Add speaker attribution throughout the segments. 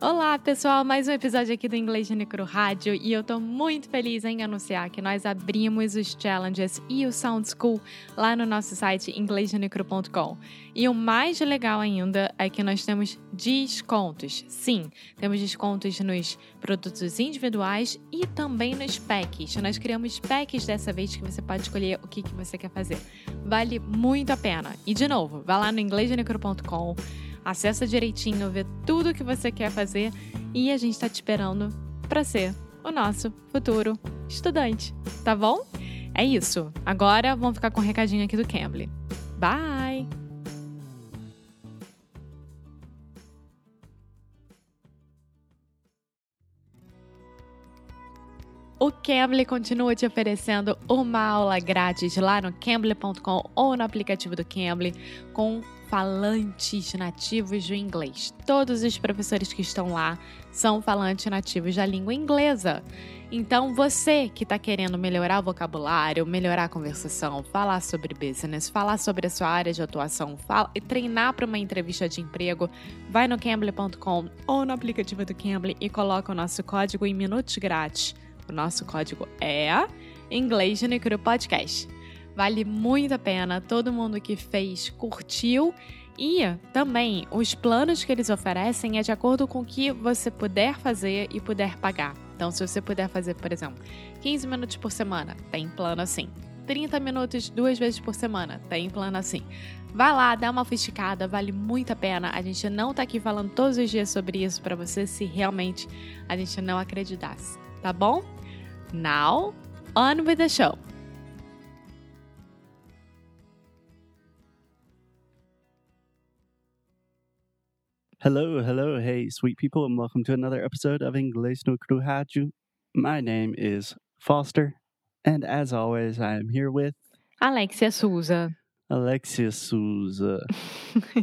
Speaker 1: Olá, pessoal, mais um episódio aqui do Inglês Unicru Rádio e eu tô muito feliz em anunciar que nós abrimos os challenges e o Sound School lá no nosso site inglêsunicru.com. E o mais legal ainda é que nós temos descontos. Sim, temos descontos nos produtos individuais e também nos packs. Nós criamos packs dessa vez que você pode escolher o que, que você quer fazer. Vale muito a pena. E de novo, vá lá no inglêsunicru.com acessa direitinho, vê tudo o que você quer fazer e a gente está te esperando para ser o nosso futuro estudante, tá bom? É isso. Agora vamos ficar com o um recadinho aqui do Cambly. Bye! O Cambly continua te oferecendo uma aula grátis lá no cambly.com ou no aplicativo do Cambly com falantes nativos do inglês. Todos os professores que estão lá são falantes nativos da língua inglesa. Então, você que está querendo melhorar o vocabulário, melhorar a conversação, falar sobre business, falar sobre a sua área de atuação, fala, treinar para uma entrevista de emprego, vai no Cambly.com ou no aplicativo do Cambly e coloca o nosso código em minutos grátis. O nosso código é Inglês no Podcast. Vale muito a pena, todo mundo que fez curtiu e também os planos que eles oferecem é de acordo com o que você puder fazer e puder pagar. Então, se você puder fazer, por exemplo, 15 minutos por semana, tem plano assim. 30 minutos duas vezes por semana, tem plano assim. Vai lá, dá uma fusticada, vale muito a pena. A gente não tá aqui falando todos os dias sobre isso para você se realmente a gente não acreditasse, tá bom? Now, on with the show.
Speaker 2: Hello, hello, hey, sweet people, and welcome to another episode of Inglês no Cruhaju. My name is Foster, and as always, I am here with
Speaker 1: Alexia Souza.
Speaker 2: Alexia Souza.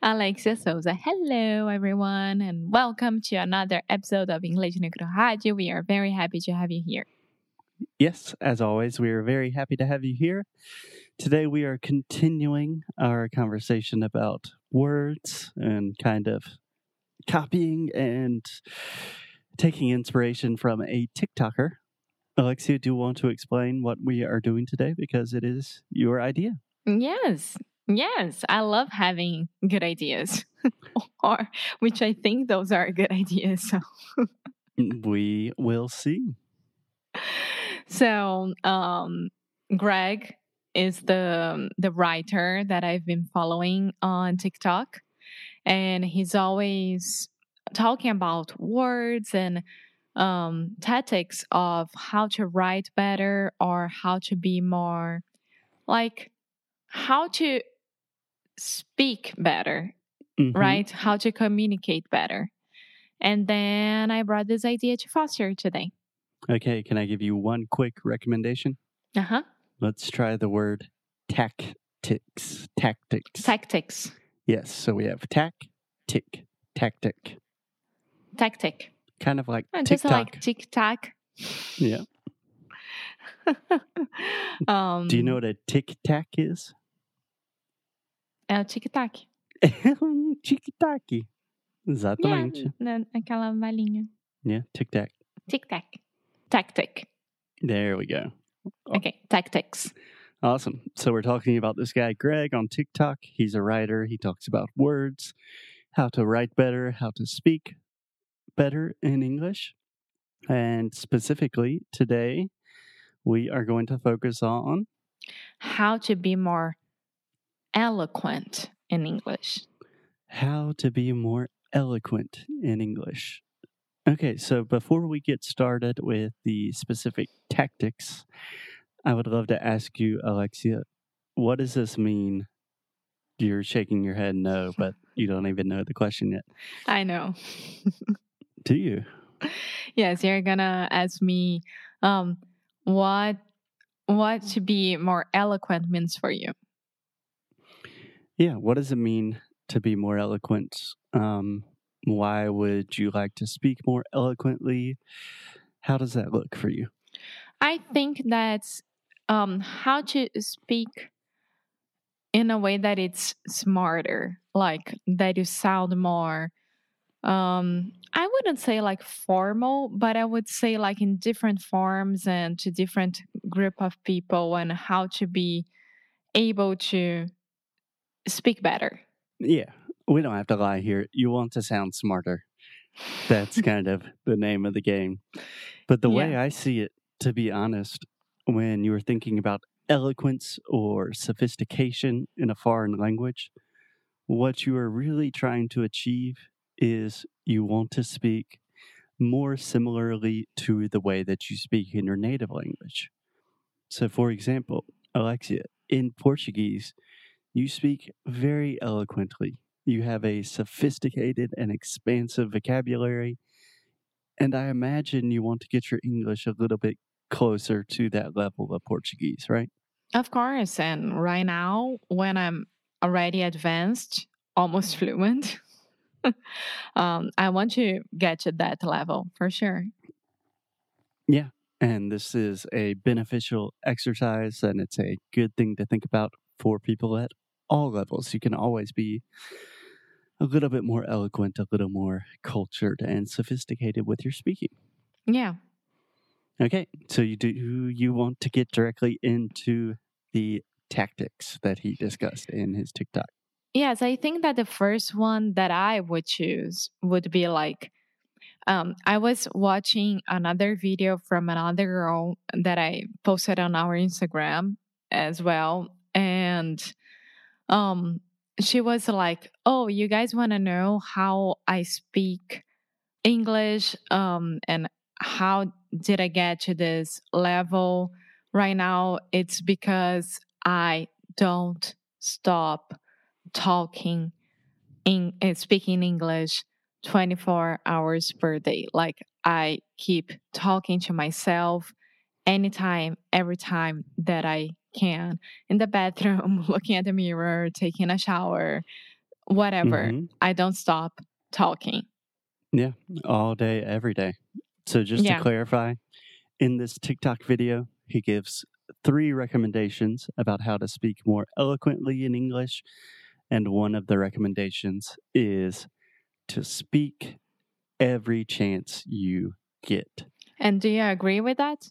Speaker 1: Alexia Souza. Hello, everyone, and welcome to another episode of Inglês no Cruhaju. We are very happy to have you here.
Speaker 2: Yes, as always, we are very happy to have you here. Today, we are continuing our conversation about words and kind of copying and taking inspiration from a TikToker. Alexia, do you want to explain what we are doing today? Because it is your idea.
Speaker 1: Yes, yes. I love having good ideas, or which I think those are good ideas. So
Speaker 2: we will see.
Speaker 1: So, um, Gregg is the the writer that I've been following on TikTok, and he's always talking about words and um, tactics of how to write better or how to be more like how to speak better, mm-hmm. right? How to communicate better. And then I brought this idea to Foster today.
Speaker 2: Okay, can I give you one quick recommendation?
Speaker 1: Uh huh.
Speaker 2: Let's try the word tactics. Tactics.
Speaker 1: Tactics.
Speaker 2: Yes. So we have tack, tick, tactic.
Speaker 1: Tactic.
Speaker 2: Kind of like
Speaker 1: oh, just like tic tac.
Speaker 2: Yeah.
Speaker 1: um,
Speaker 2: Do you know what a tic tac is?
Speaker 1: É o tic-tac.
Speaker 2: tic-tac. Exatamente.
Speaker 1: Yeah, aquela balinha.
Speaker 2: Yeah, tic-tac.
Speaker 1: Tic-tac. Tactic.
Speaker 2: There we go.
Speaker 1: Okay, tactics.
Speaker 2: Awesome. So we're talking about this guy, Gregg, on TikTok. He's a writer. He talks about words, how to write better, how to speak better in English. And specifically, today, we are going to focus on
Speaker 1: how to be more eloquent in English.
Speaker 2: How to be more eloquent in English. Okay, so before we get started with the specific tactics, I would love to ask you, Alexia, what does this mean? You're shaking your head no, but you don't even know the question yet.
Speaker 1: I know.
Speaker 2: Do you?
Speaker 1: Yes, you're gonna ask me um, what what to be more eloquent means for you.
Speaker 2: Yeah, what does it mean to be more eloquent? Um, why would you like to speak more eloquently? How does that look for you?
Speaker 1: I think that's um, how to speak in a way that it's smarter, like that you sound more um i wouldn't say like formal but i would say like in different forms and to different group of people and how to be able to speak better
Speaker 2: Yeah, we don't have to lie here. You want to sound smarter. That's kind of the name of the game. But the way I see it, to be honest, when you were thinking about eloquence or sophistication in a foreign language, what you are really trying to achieve is you want to speak more similarly to the way that you speak in your native language. So, for example, Alexia, in Portuguese, you speak very eloquently. You have a sophisticated and expansive vocabulary. And I imagine you want to get your English a little bit closer to that level of Portuguese, right?
Speaker 1: of course and right now when i'm already advanced almost fluent um i want to get to that level for sure Yeah.
Speaker 2: And this is a beneficial exercise and it's a good thing to think about for people at all levels. You can always be a little bit more eloquent, a little more cultured and sophisticated with your speaking.
Speaker 1: yeah
Speaker 2: Okay, so you do you want to get directly into the tactics that he discussed in his TikTok?
Speaker 1: Yes, I think that the first one that I would choose would be like um, I was watching another video from another girl that I posted on our Instagram as well. And um, she was like, Oh, you guys want to know how I speak English um, and how did I get to this level? Right now, it's because I don't stop talking in uh, speaking English 24 hours per day. Like I keep talking to myself anytime, every time that I can in the bathroom, looking at the mirror, taking a shower, whatever.
Speaker 2: Mhm.
Speaker 1: I don't stop talking.
Speaker 2: Yeah, all day, every day. So, just
Speaker 1: Yeah.
Speaker 2: to clarify, in this TikTok video, he gives three recommendations about how to speak more eloquently in English. And one of the recommendations is to speak every chance you get.
Speaker 1: And do you agree with that?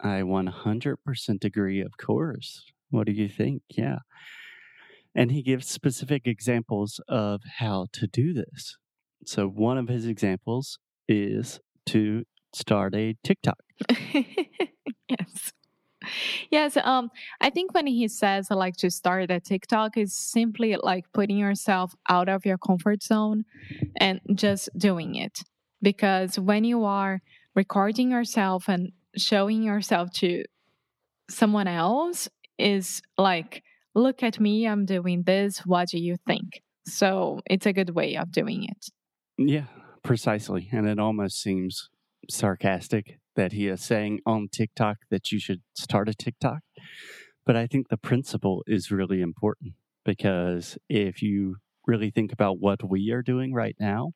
Speaker 2: I 100% agree, of course. What do you think? Yeah. And he gives specific examples of how to do this. So, one of his examples is to start a TikTok.
Speaker 1: yes. Yes, um I think when he says like to start a TikTok is simply like putting yourself out of your comfort zone and just doing it. Because when you are recording yourself and showing yourself to someone else is like look at me, I'm doing this, what do you think? So, it's a good way of doing it.
Speaker 2: Yeah, precisely. And it almost seems sarcastic that he is saying on TikTok that you should start a TikTok. But I think the principle is really important because if you really think about what we are doing right now,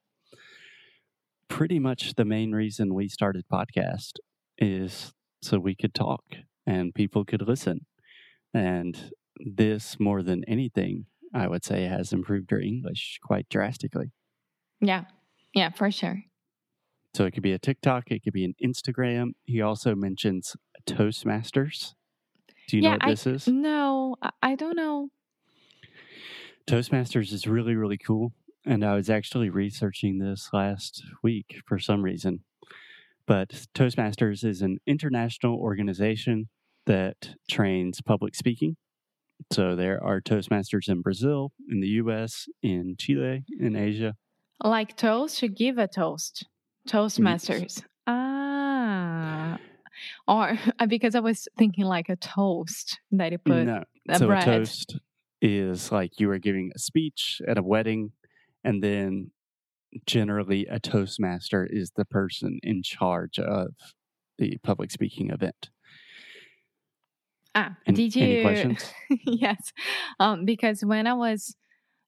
Speaker 2: pretty much the main reason we started podcast is so we could talk and people could listen. And this more than anything, I would say has improved our English quite drastically.
Speaker 1: Yeah. Yeah, for sure.
Speaker 2: So it could be a TikTok, it could be an Instagram. He also mentions Toastmasters. Do you know
Speaker 1: Yeah,
Speaker 2: what this is?
Speaker 1: No, I- I don't know.
Speaker 2: Toastmasters is really, really cool. And I was actually researching this last week for some reason. But Toastmasters is an international organization that trains public speaking. So there are Toastmasters in Brazil, in the US, in Chile, in Asia.
Speaker 1: Like toast, to give a toast. Toastmasters. Ah. Or because I was thinking like a toast that you put
Speaker 2: no.
Speaker 1: a
Speaker 2: so
Speaker 1: bread.
Speaker 2: a toast is like you are giving a speech at a wedding, and then generally a toastmaster is the person in charge of the public speaking event.
Speaker 1: Ah,
Speaker 2: An-
Speaker 1: did you?
Speaker 2: Any questions?
Speaker 1: yes. Um, because when I was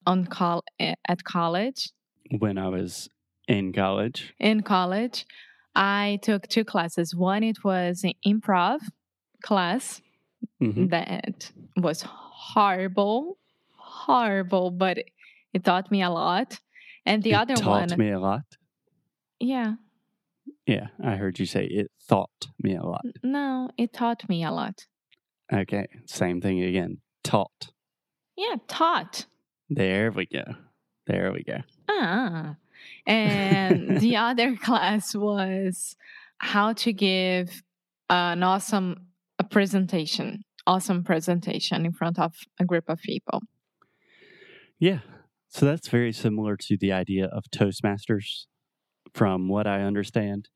Speaker 1: on col eh, at college,
Speaker 2: when I was in college,
Speaker 1: in college, I took two classes. One it was an improv class
Speaker 2: Mhm.
Speaker 1: that was horrible, horrible, but it taught me a lot. And the
Speaker 2: it
Speaker 1: other
Speaker 2: taught
Speaker 1: one, taught
Speaker 2: me a lot.
Speaker 1: yeah,
Speaker 2: Yeah, I heard you say it taught me a lot.
Speaker 1: no, it taught me a lot.
Speaker 2: Okay, same thing again. Taught.
Speaker 1: Yeah, taught.
Speaker 2: There we go. There we go.
Speaker 1: Ah. And the other class was how to give an awesome a presentation, awesome presentation in front of a group of people.
Speaker 2: Yeah. So that's very similar to the idea of Toastmasters, from what I understand.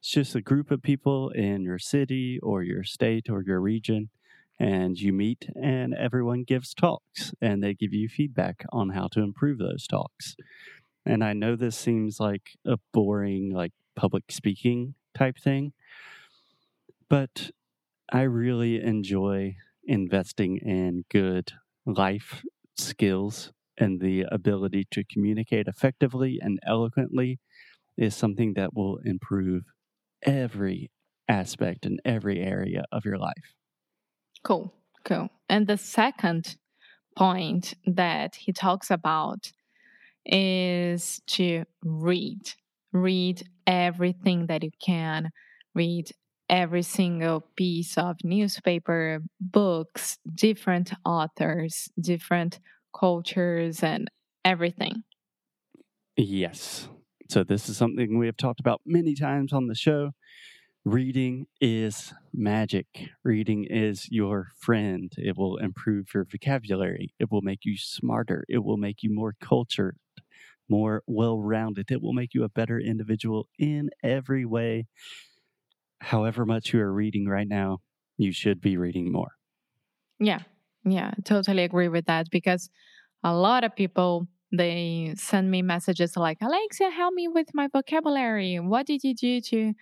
Speaker 2: It's just a group of people in your city or your state or your region, and you meet and everyone gives talks and they give you feedback on how to improve those talks. And I know this seems like a boring, like public speaking type thing, but I really enjoy investing in good life skills and the ability to communicate effectively and eloquently is something that will improve every aspect and every area of your life.
Speaker 1: Cool, cool. And the second point that he talks about is to read. Read everything that you can. Read every single piece of newspaper, books, different authors, different cultures, and everything.
Speaker 2: Yes. So, this is something we have talked about many times on the show. Reading is magic. Reading is your friend. It will improve your vocabulary. It will make you smarter. It will make you more cultured, more well rounded. It will make you a better individual in every way. However, much you are reading right now, you should be reading more.
Speaker 1: Yeah, yeah, totally agree with that because a lot of people they send me messages like Alexia, help me with my vocabulary. What did you do to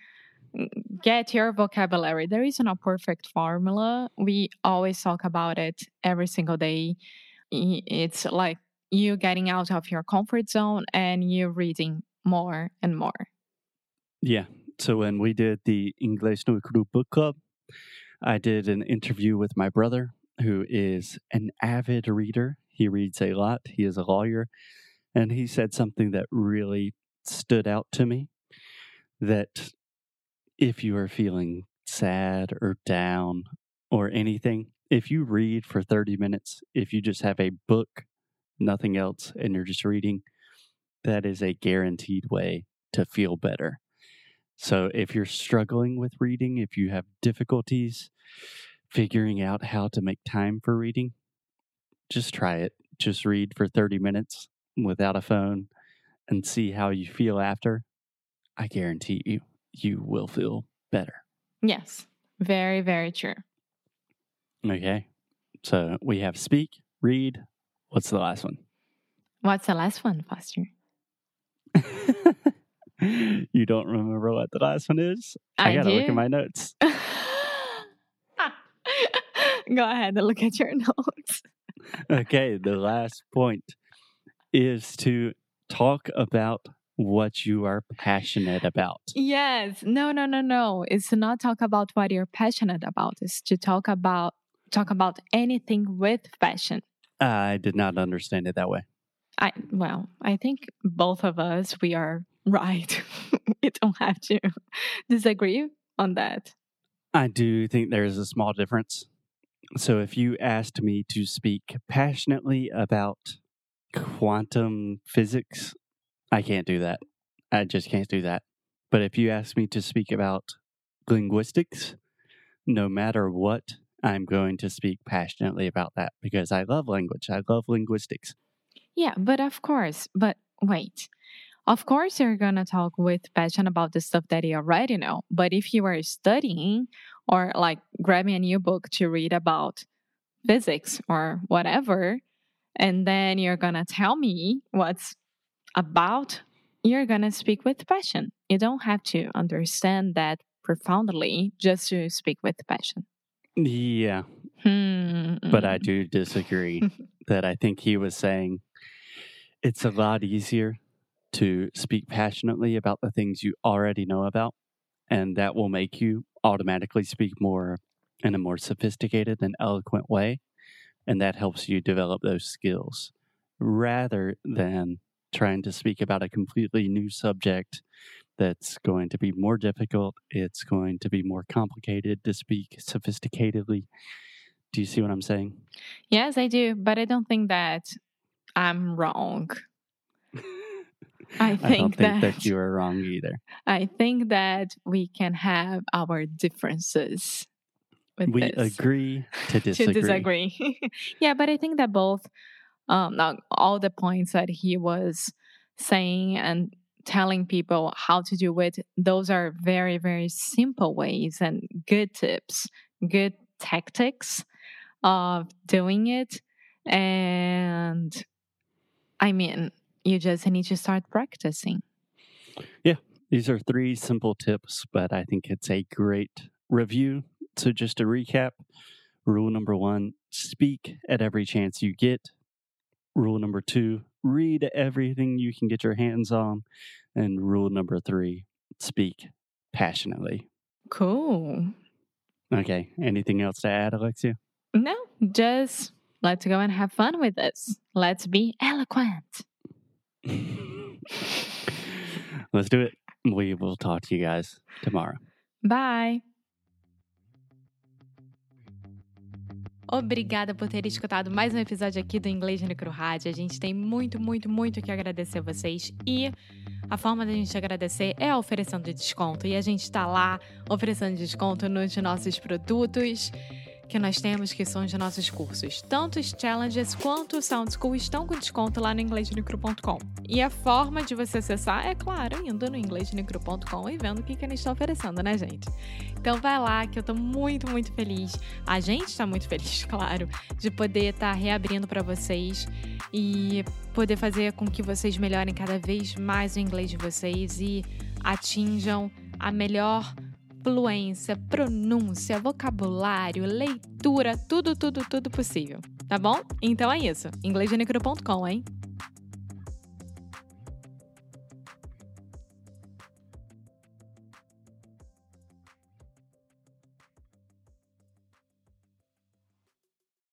Speaker 1: get your vocabulary? There isn't a perfect formula. We always talk about it every single day. It's like you getting out of your comfort zone and you reading more and more.
Speaker 2: Yeah. So when we did the English no Cru book club, I did an interview with my brother, who is an avid reader. He reads a lot. He is a lawyer. And he said something that really stood out to me that if you are feeling sad or down or anything, if you read for 30 minutes, if you just have a book, nothing else, and you're just reading, that is a guaranteed way to feel better. So if you're struggling with reading, if you have difficulties figuring out how to make time for reading, just try it. Just read for 30 minutes without a phone and see how you feel after. I guarantee you, you will feel better.
Speaker 1: Yes, very, very true.
Speaker 2: Okay. So we have speak, read. What's the last one?
Speaker 1: What's the last one, Foster?
Speaker 2: you don't remember what the last one is? I,
Speaker 1: I
Speaker 2: gotta look
Speaker 1: do.
Speaker 2: at my notes.
Speaker 1: Go ahead and look at your notes.
Speaker 2: okay, the last point is to talk about what you are passionate about.
Speaker 1: Yes. No, no, no, no. It's to not talk about what you're passionate about. It's to talk about talk about anything with passion.
Speaker 2: I did not understand it that way.
Speaker 1: I well, I think both of us we are right. we don't have to disagree on that.
Speaker 2: I do think there's a small difference. So if you asked me to speak passionately about quantum physics, I can't do that. I just can't do that. But if you ask me to speak about linguistics, no matter what, I'm going to speak passionately about that because I love language. I love linguistics.
Speaker 1: Yeah, but of course, but wait. Of course, you're going to talk with passion about the stuff that you already know. But if you are studying or like grabbing a new book to read about physics or whatever, and then you're going to tell me what's about, you're going to speak with passion. You don't have to understand that profoundly just to speak with passion.
Speaker 2: Yeah,
Speaker 1: Hmm.
Speaker 2: but I do disagree that I think he was saying it's a lot easier to speak passionately about the things you already know about, and that will make you automatically speak more in a more sophisticated and eloquent way, and that helps you develop those skills rather than trying to speak about a completely new subject that's going to be more difficult. It's going to be more complicated to speak sophisticatedly. Do you see what I'm saying?
Speaker 1: Yes, I do, but I don't think that I'm wrong. I think,
Speaker 2: I don't think
Speaker 1: that,
Speaker 2: that you are wrong either.
Speaker 1: I think that we can have our differences with
Speaker 2: We
Speaker 1: this.
Speaker 2: agree to disagree.
Speaker 1: to
Speaker 2: disagree.
Speaker 1: yeah, but I think that both, um, all the points that he was saying and telling people how to do it, those are very, very simple ways and good tips, good tactics of doing it. And I mean, you just need to start practicing. Yeah.
Speaker 2: These are three simple tips, but I think it's a great review. So, just to recap rule number one speak at every chance you get. Rule number two read everything you can get your hands on. And rule number three speak passionately.
Speaker 1: Cool.
Speaker 2: Okay, anything else to add, Alexia?
Speaker 1: No, just let's go and have fun with this. Let's be eloquent.
Speaker 2: Let's do it. We will talk to you guys tomorrow.
Speaker 1: Bye! Obrigada por ter escutado mais um episódio aqui do Inglês Micro Rádio. A gente tem muito, muito, muito que agradecer a vocês. E a forma da gente agradecer é oferecendo desconto. E a gente está lá oferecendo desconto nos nossos produtos que nós temos, que são os nossos cursos. Tanto os challenges quanto o Sound School estão com desconto lá no inglêsnicro.com. E a forma de você acessar é, claro, indo no inglêsnicro.com e vendo o que, que eles estão oferecendo, né, gente? Então vai lá, que eu tô muito, muito feliz. A gente tá muito feliz, claro, de poder estar reabrindo para vocês e poder fazer com que vocês melhorem cada vez mais o inglês de vocês e atinjam a melhor fluência, pronúncia, vocabulário, leitura, tudo, tudo, tudo possível. Tá bom? Então é isso. inglêsgenicro.com, hein?